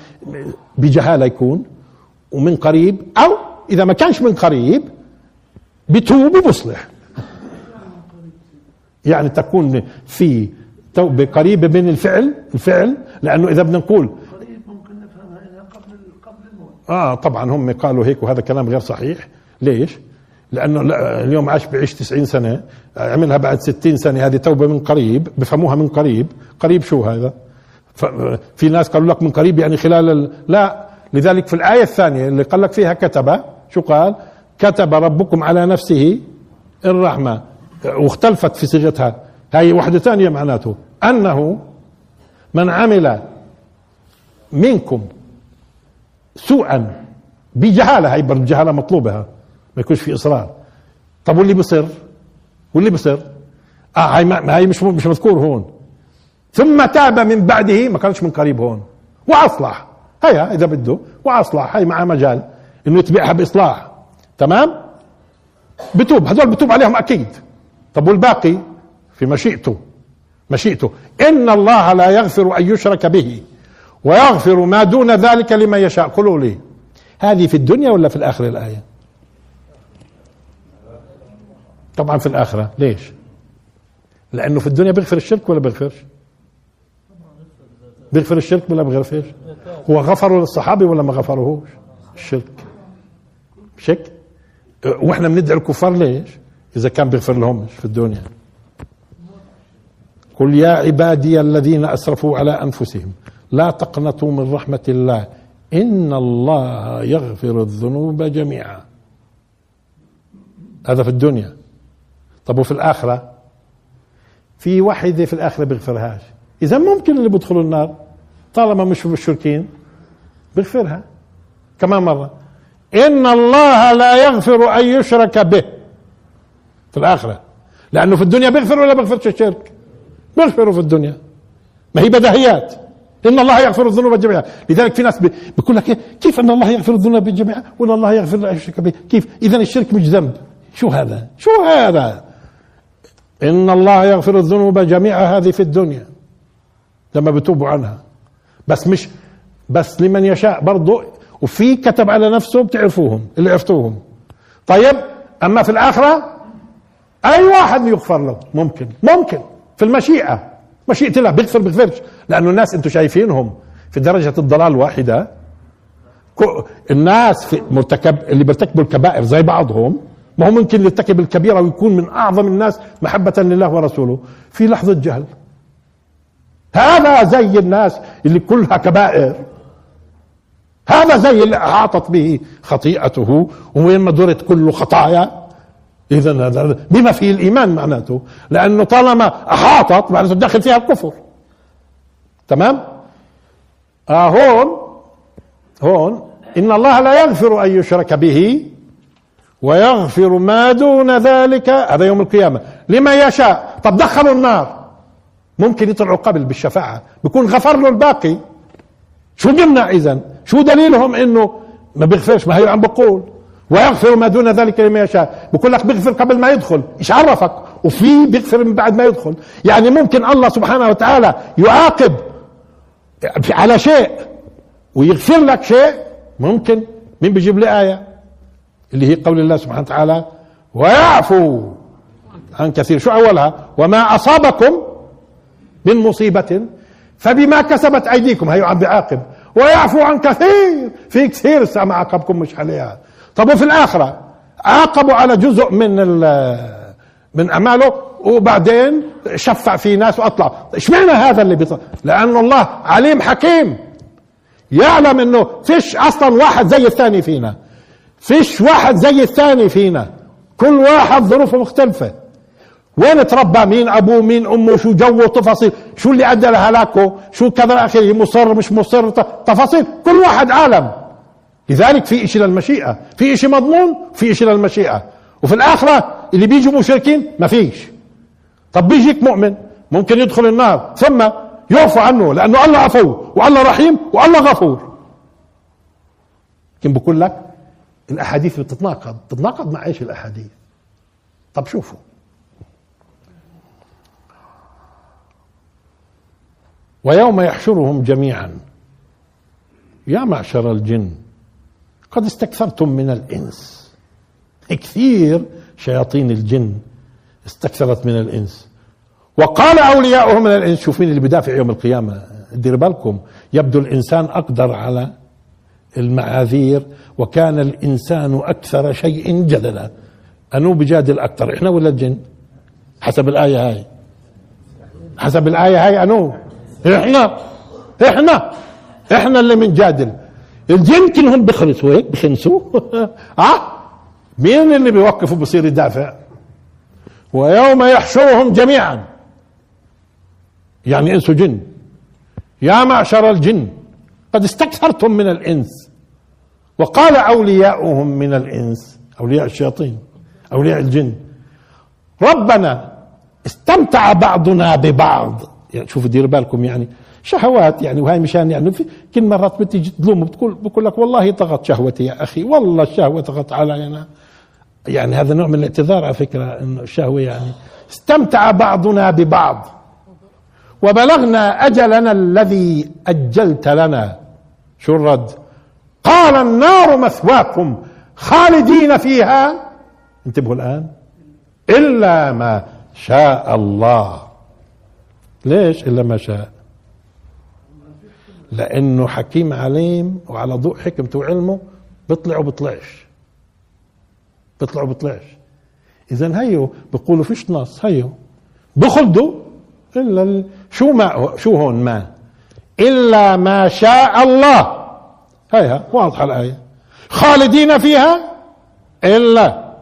بجهالة يكون. ومن قريب. أو إذا ما كانش من قريب بتوب وبصلح. يعني تكون في توبه قريبه من الفعل الفعل لأنه إذا بدنا نقول قريب ممكن نفهمها انها قبل قبل الموت آه طبعا هم قالوا هيك وهذا كلام غير صحيح ليش؟ لأنه لا اليوم عاش بعيش 90 سنة عملها بعد 60 سنة هذه توبة من قريب بفهموها من قريب قريب شو هذا؟ في ناس قالوا لك من قريب يعني خلال ال... لا لذلك في الآية الثانية اللي قال لك فيها كتب شو قال؟ كتب ربكم على نفسه الرحمة واختلفت في صيغتها هاي واحدة ثانية معناته. أنه من عمل منكم سوءا بجهالة هاي برضه جهالة مطلوبة ما يكونش في إصرار. طب واللي بصر واللي بصر آه هاي ما هاي مش مش مذكور هون. ثم تاب من بعده ما كانش من قريب هون. وأصلح. هيا إذا بده. وأصلح. هي معاه مجال إنه يتبعها بإصلاح. تمام؟ بتوب. هذول بتوب عليهم أكيد. طب والباقي؟ في مشيئته. مشيئته. إن الله لا يغفر أن يشرك به ويغفر ما دون ذلك لمن يشاء. قولوا لي هذه في الدنيا ولا في الآخرة الآية؟ طبعا في الآخرة. ليش؟ لأنه في الدنيا بيغفر الشرك ولا بيغفرش؟ بيغفر الشرك ولا بيغفرش؟ هو غفره للصحابة ولا ما غفرهوش الشرك. شك؟ وإحنا بندعي الكفار ليش؟ إذا كان بيغفر لهم في الدنيا. قل يا عبادي الذين أسرفوا على أنفسهم لا تقنطوا من رحمة الله إن الله يغفر الذنوب جميعا. هذا في الدنيا. طب وفي الآخرة؟ في واحدة في الآخرة بيغفرهاش. إذا ممكن اللي بيدخلوا النار طالما مش مشركين بيغفرها. كمان مرة. إن الله لا يغفر أن يشرك به. في الآخرة. لأنه في الدنيا بيغفر ولا بيغفرش الشرك؟ بيغفروا في الدنيا؟ ما هي بدهيات إن الله يغفر الذنوب جميعا. لذلك في ناس بيقول لك كيف أن الله يغفر الذنوب جميعا؟ وأن الله يغفر لا يشرك به كيف؟ إذا الشرك مش ذنب. شو هذا؟ شو هذا؟ إن الله يغفر الذنوب جميعها هذه في الدنيا. لما بتوبوا عنها. بس مش بس لمن يشاء برضه وفي كتب على نفسه بتعرفوهم اللي عرفتوهم. طيب أما في الآخرة أي واحد يغفر له؟ ممكن. ممكن. في المشيئة. مشيئة الله بيغفر بيغفرش لأنه الناس أنتم شايفينهم في درجة الضلال واحدة. الناس في مرتكب اللي بيرتكبوا الكبائر زي بعضهم ما هو ممكن يرتكب الكبيرة ويكون من أعظم الناس محبة لله ورسوله. في لحظة جهل. هذا زي الناس اللي كلها كبائر. هذا زي اللي أحاطت به خطيئته. وين ما درت كله خطايا. إذا هذا بما فيه الإيمان معناته لأنه طالما أحاطت معناته داخل فيها الكفر. تمام؟ آه هون هون إن الله لا يغفر أن يشرك به ويغفر ما دون ذلك. هذا يوم القيامة. لما يشاء. طب دخلوا النار. ممكن يطلعوا قبل بالشفاعة. بيكون غفر له الباقي شو بيمنع إذا شو دليلهم إنه ما بيغفرش؟ ما هي عم بقول. ويغفر ما دون ذلك لما يشاء. بقول لك بيغفر قبل ما يدخل إيش عرفك؟ وفي بيغفر من بعد ما يدخل. يعني ممكن الله سبحانه وتعالى يعاقب على شيء ويغفر لك شيء ممكن. مين بيجيب لي آية؟ اللي هي قول الله سبحانه وتعالى ويعفو عن كثير. شو أولها؟ وما أصابكم من مصيبة فبما كسبت أيديكم. هي عم بيعاقب ويعفو عن كثير. في كثير ما عاقبكم مش عليها. طب وفي الآخرة؟ عاقبوا على جزء من من أعماله وبعدين شفع في ناس وأطلع. اشمعنى هذا اللي بيطلع؟ لأن الله عليم حكيم. يعلم إنه فيش أصلا واحد زي الثاني فينا. فيش واحد زي الثاني فينا. كل واحد ظروفه مختلفة. وين تربى؟ مين أبوه؟ مين أمه؟ شو جوه تفاصيل شو اللي أدى لهلاكه؟ شو كذا؟ اخره مصر مش مصر؟ تفاصيل. كل واحد عالم. لذلك في إشي للمشيئة في إشي مضمون في إشي للمشيئة. وفي الآخرة اللي بيجوا مشركين ما فيش. طب بيجيك مؤمن ممكن يدخل النار ثم يعفو عنه لأنه الله عفو والله رحيم والله غفور. لكن بقول لك الأحاديث بتتناقض تتناقض مع إيش الأحاديث؟ طب شوفوا. ويوم يحشرهم جميعا. يا معشر الجن قد استكثرتم من الإنس. كثير شياطين الجن استكثرت من الإنس. وقال أولياؤهم من الإنس شوفين اللي بدافع يوم القيامة دير بالكم يبدو الإنسان أقدر على المعاذير وكان الإنسان أكثر شيء جدلا. أنو بجادل أكثر إحنا ولا الجن؟ حسب الآية هاي. حسب الآية هاي أنو؟ إحنا. إحنا. إحنا اللي بنجادل الجن كلهم بخرسوا هيك بخنسوا آه. مين اللي بيوقف وبصير يدافع؟ ويوم يحشرهم جميعا. يعني انس وجن يا معشر الجن قد استكثرتم من الإنس. وقال أولياؤهم من الإنس أولياء الشياطين أولياء الجن. ربنا استمتع بعضنا ببعض. يعني شوفوا ديروا بالكم يعني. شهوات يعني وهي مشان يعني في كل مرات بتيجي تلوم بتقول بقول لك والله طغت شهوتي يا أخي والله الشهوة طغت علينا يعني هذا نوع من الاعتذار على فكرة إنه الشهوة يعني استمتع بعضنا ببعض. وبلغنا أجلنا الذي أجلت لنا. شو الرد؟ قال النار مثواكم خالدين فيها. انتبهوا الآن. إلا ما شاء الله. ليش إلا ما شاء؟ لأنه حكيم عليم وعلى ضوء حكمته وعلمه بيطلع وبيطلعش بيطلع وبيطلعش اذا هيو بيقولوا فيش نص هيو. بخلدوا إلا ال- شو ما شو هون ما؟ إلا ما شاء الله. هيها واضحة الآية. خالدين فيها إلا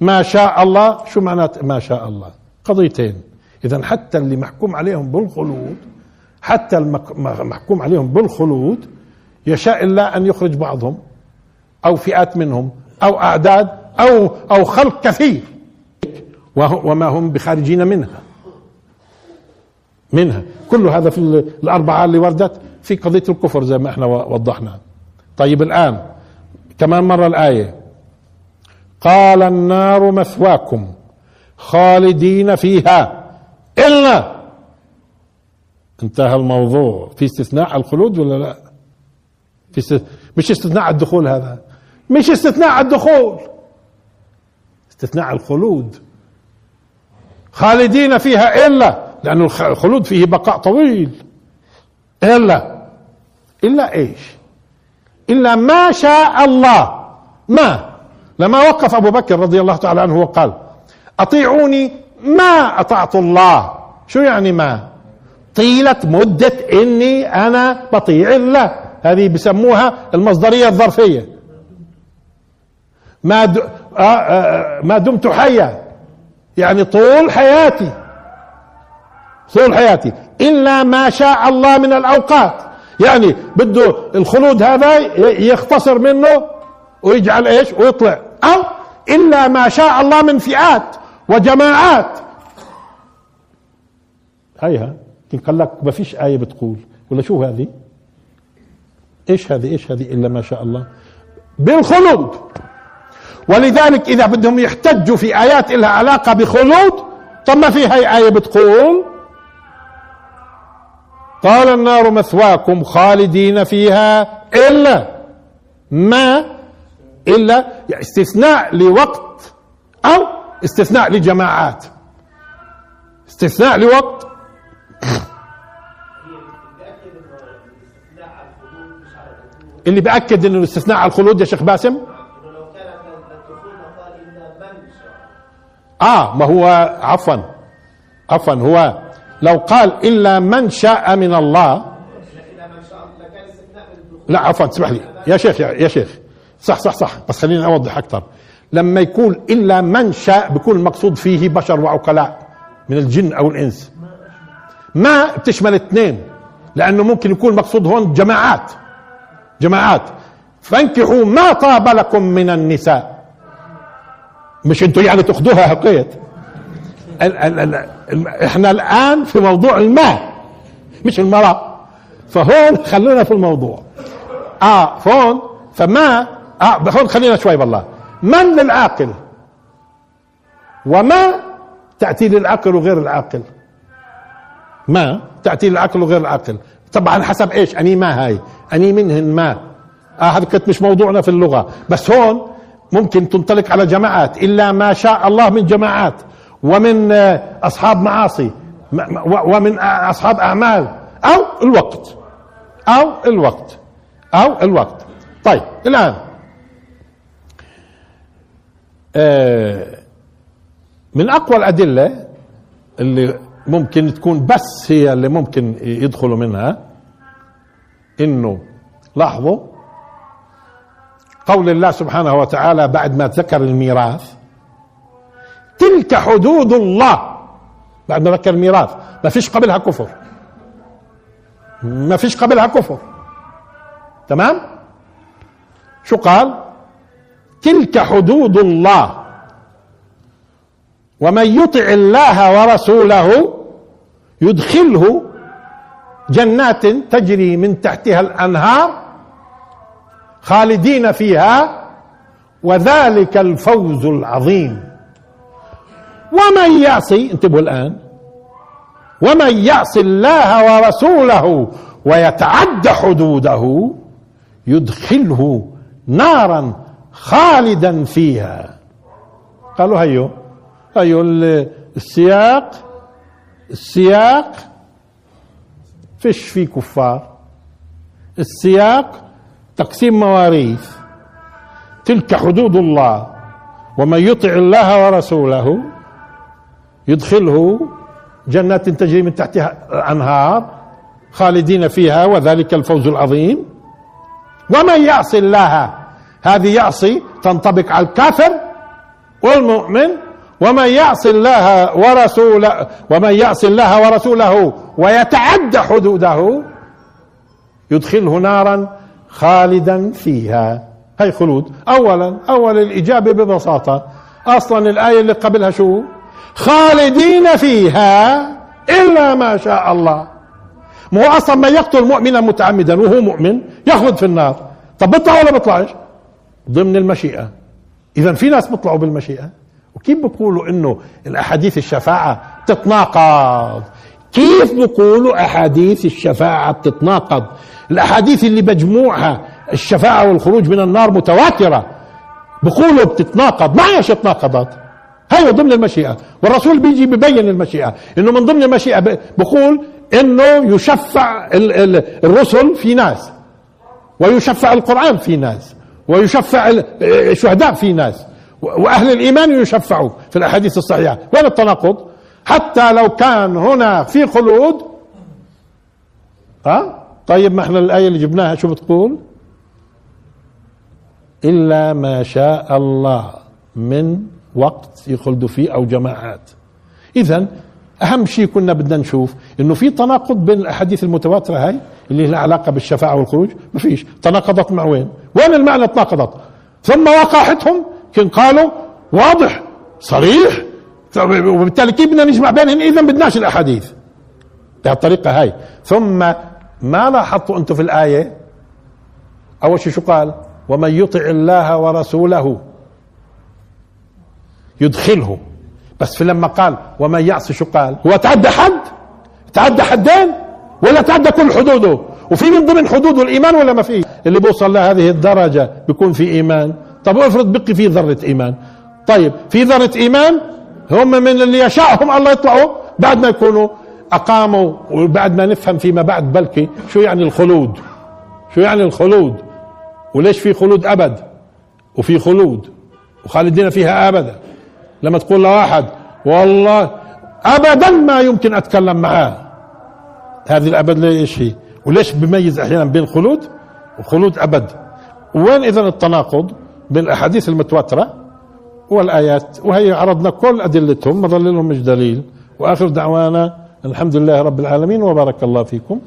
ما شاء الله. شو معنات ما شاء الله؟ قضيتين. اذا حتى اللي محكوم عليهم بالخلود حتى المحكوم عليهم بالخلود يشاء الله أن يخرج بعضهم أو فئات منهم أو أعداد أو أو خلق كثير. وما هم بخارجين منها. منها. كل هذا في ال- الأربعة اللي وردت في قضية الكفر زي ما إحنا وضحنا. طيب الآن كمان مرة الآية. قال النار مثواكم خالدين فيها إلا انتهى الموضوع. في استثناء الخلود ولا لا؟ في است... مش استثناء الدخول هذا. مش استثناء الدخول. استثناء الخلود. خالدين فيها إلا لأن الخ- الخلود فيه بقاء طويل. إلا. إلا إيش؟ إلا ما شاء الله. ما؟ لما وقف أبو بكر رضي الله تعالى عنه وقال أطيعوني ما أطعت الله. شو يعني ما؟ طيلة مدة إني أنا بطيع الله. هذه بسموها المصدرية الظرفية. ما د... آه آه ما دمت حيا. يعني طول حياتي. طول حياتي. إلا ما شاء الله من الأوقات. يعني بده الخلود هذا يختصر منه ويجعل إيش؟ ويطلع. أو إلا ما شاء الله من فئات وجماعات. هيها. يمكن قال لك ما فيش آية بتقول. ولا شو هذه؟ إيش هذه؟ إيش هذه؟ إلا ما شاء الله. بالخلود. ولذلك إذا بدهم يحتجوا في آيات لها علاقة بخلود طب ما في هاي آية بتقول؟ قال النار مثواكم خالدين فيها إلا ما؟ إلا يعني استثناء لوقت أو استثناء لجماعات. استثناء لوقت اللي بأكد إنه الاستثناء على الخلود يا شيخ باسم؟ آه ما هو عفوا عفوا هو لو قال إلا من شاء من الله لا عفوا اسمح لي. يا شيخ يا, يا شيخ. صح صح صح. بس خليني أوضح أكثر. لما يقول إلا من شاء بيكون المقصود فيه بشر وعقلاء من الجن أو الإنس. ما بتشمل اثنين لأنه ممكن يكون المقصود هون جماعات. جماعات فانكحوا ما طاب لكم من النساء. مش أنتوا يعني تأخذوها هقيت إحنا الآن في موضوع الماء مش المرأة. فهون خلونا في الموضوع. آه فهون فما آه هون خلينا شوي بالله من للعاقل؟ وما تأتي للعقل وغير العاقل؟ ما تأتي للعقل وغير العاقل. طبعا حسب إيش؟ أني ما هاي. أني منهن ما. آه هذا كنت مش موضوعنا في اللغة. بس هون ممكن تنطلق على جماعات. إلا ما شاء الله من جماعات. ومن آه، أصحاب معاصي. ومن آه، أصحاب أعمال. أو الوقت. أو الوقت. أو الوقت. طيب الآن. آه، من أقوى الأدلة اللي ممكن تكون بس هي اللي ممكن يدخلوا منها. إنه لاحظوا قول الله سبحانه وتعالى بعد ما ذكر الميراث تلك حدود الله. بعد ما ذكر الميراث ما فيش قبلها كفر. ما فيش قبلها كفر. تمام؟ شو قال؟ تلك حدود الله. ومن يطع الله ورسوله يدخله جنات تجري من تحتها الأنهار خالدين فيها وذلك الفوز العظيم. ومن يعصي انتبهوا الآن ومن يعص الله ورسوله ويتعد حدوده يدخله نارا خالدا فيها. قالوا هيو. هيو السياق السياق فيش فيه كفار. السياق تقسيم مواريث. تلك حدود الله. ومن يطع الله ورسوله يدخله جنات تجري من تحتها الأنهار خالدين فيها وذلك الفوز العظيم. ومن يعص الله هذه يعصي تنطبق على الكافر والمؤمن ومن يعص الله ورسوله ومن يعص الله ورسوله ويتعدى حدوده يدخله نارا خالدا فيها. هي خلود؟ اولا أول الاجابه ببساطة. أصلا الآية اللي قبلها شو؟ خالدين فيها إلا ما شاء الله. ما هو أصلا من يقتل مؤمنا متعمدا وهو مؤمن يخلد في النار. طب بيطلع ولا بيطلعش؟ ضمن المشيئة. اذا في ناس بيطلعوا بالمشيئة. وكيف بيقولوا إنه الأحاديث الشفاعة تتناقض؟ كيف بيقولوا أحاديث الشفاعة بتتناقض الأحاديث اللي مجموعها الشفاعة والخروج من النار متواترة بقولوا بتتناقض. ما إيش تناقضت هي ضمن المشيئة. والرسول بيجي ببين المشيئة. إنه من ضمن المشيئة بقول إنه يشفع الرسل في ناس ويشفع القرآن في ناس ويشفع الشهداء في ناس. وأهل الإيمان يشفعوا في الأحاديث الصحيحة. وين التناقض؟ حتى لو كان هنا في خلود. ها؟ طيب ما إحنا الآية اللي جبناها شو بتقول؟ إلا ما شاء الله من وقت يخلدوا فيه أو جماعات. اذا أهم شيء كنا بدنا نشوف إنه في تناقض بين الأحاديث المتواترة هاي اللي لها علاقة بالشفاعة والخروج. ما فيش تناقضت مع وين؟ وين المعنى تناقضت؟ ثم وقاحتهم كن قالوا واضح صريح. وبالتالي كيف بدنا نجمع بينهم؟ اذا بدناش الأحاديث. بهالطريقه هاي. ثم ما لاحظتوا أنتم في الآية؟ أول شيء شو قال؟ ومن يطع الله ورسوله يدخله. بس في لما قال ومن يعصي شو قال؟ هو تعدى حد؟ تعدى حدين؟ ولا تعدى كل حدوده؟ وفي من ضمن حدوده الإيمان ولا ما في؟ اللي بوصل لهذه الدرجة بيكون في إيمان. طب افرض بقي في ذرة إيمان. طيب في ذرة إيمان هم من اللي يشاءهم الله يطلعوا بعد ما يكونوا أقاموا وبعد ما نفهم فيما بعد. بلكي شو يعني الخلود؟ شو يعني الخلود؟ وليش في خلود أبد؟ وفي خلود وخالدين فيها أبدا. لما تقول لواحد والله ابدا ما يمكن أتكلم معاه. هذه الأبد ليش هي؟ وليش بميز أحيانا بين خلود وخلود أبد. وين اذا التناقض؟ بين الاحاديث المتواترة والآيات وهي عرضنا كل أدلتهم ما ظل لهم مش دليل. وآخر دعوانا الحمد لله رب العالمين وبارك الله فيكم.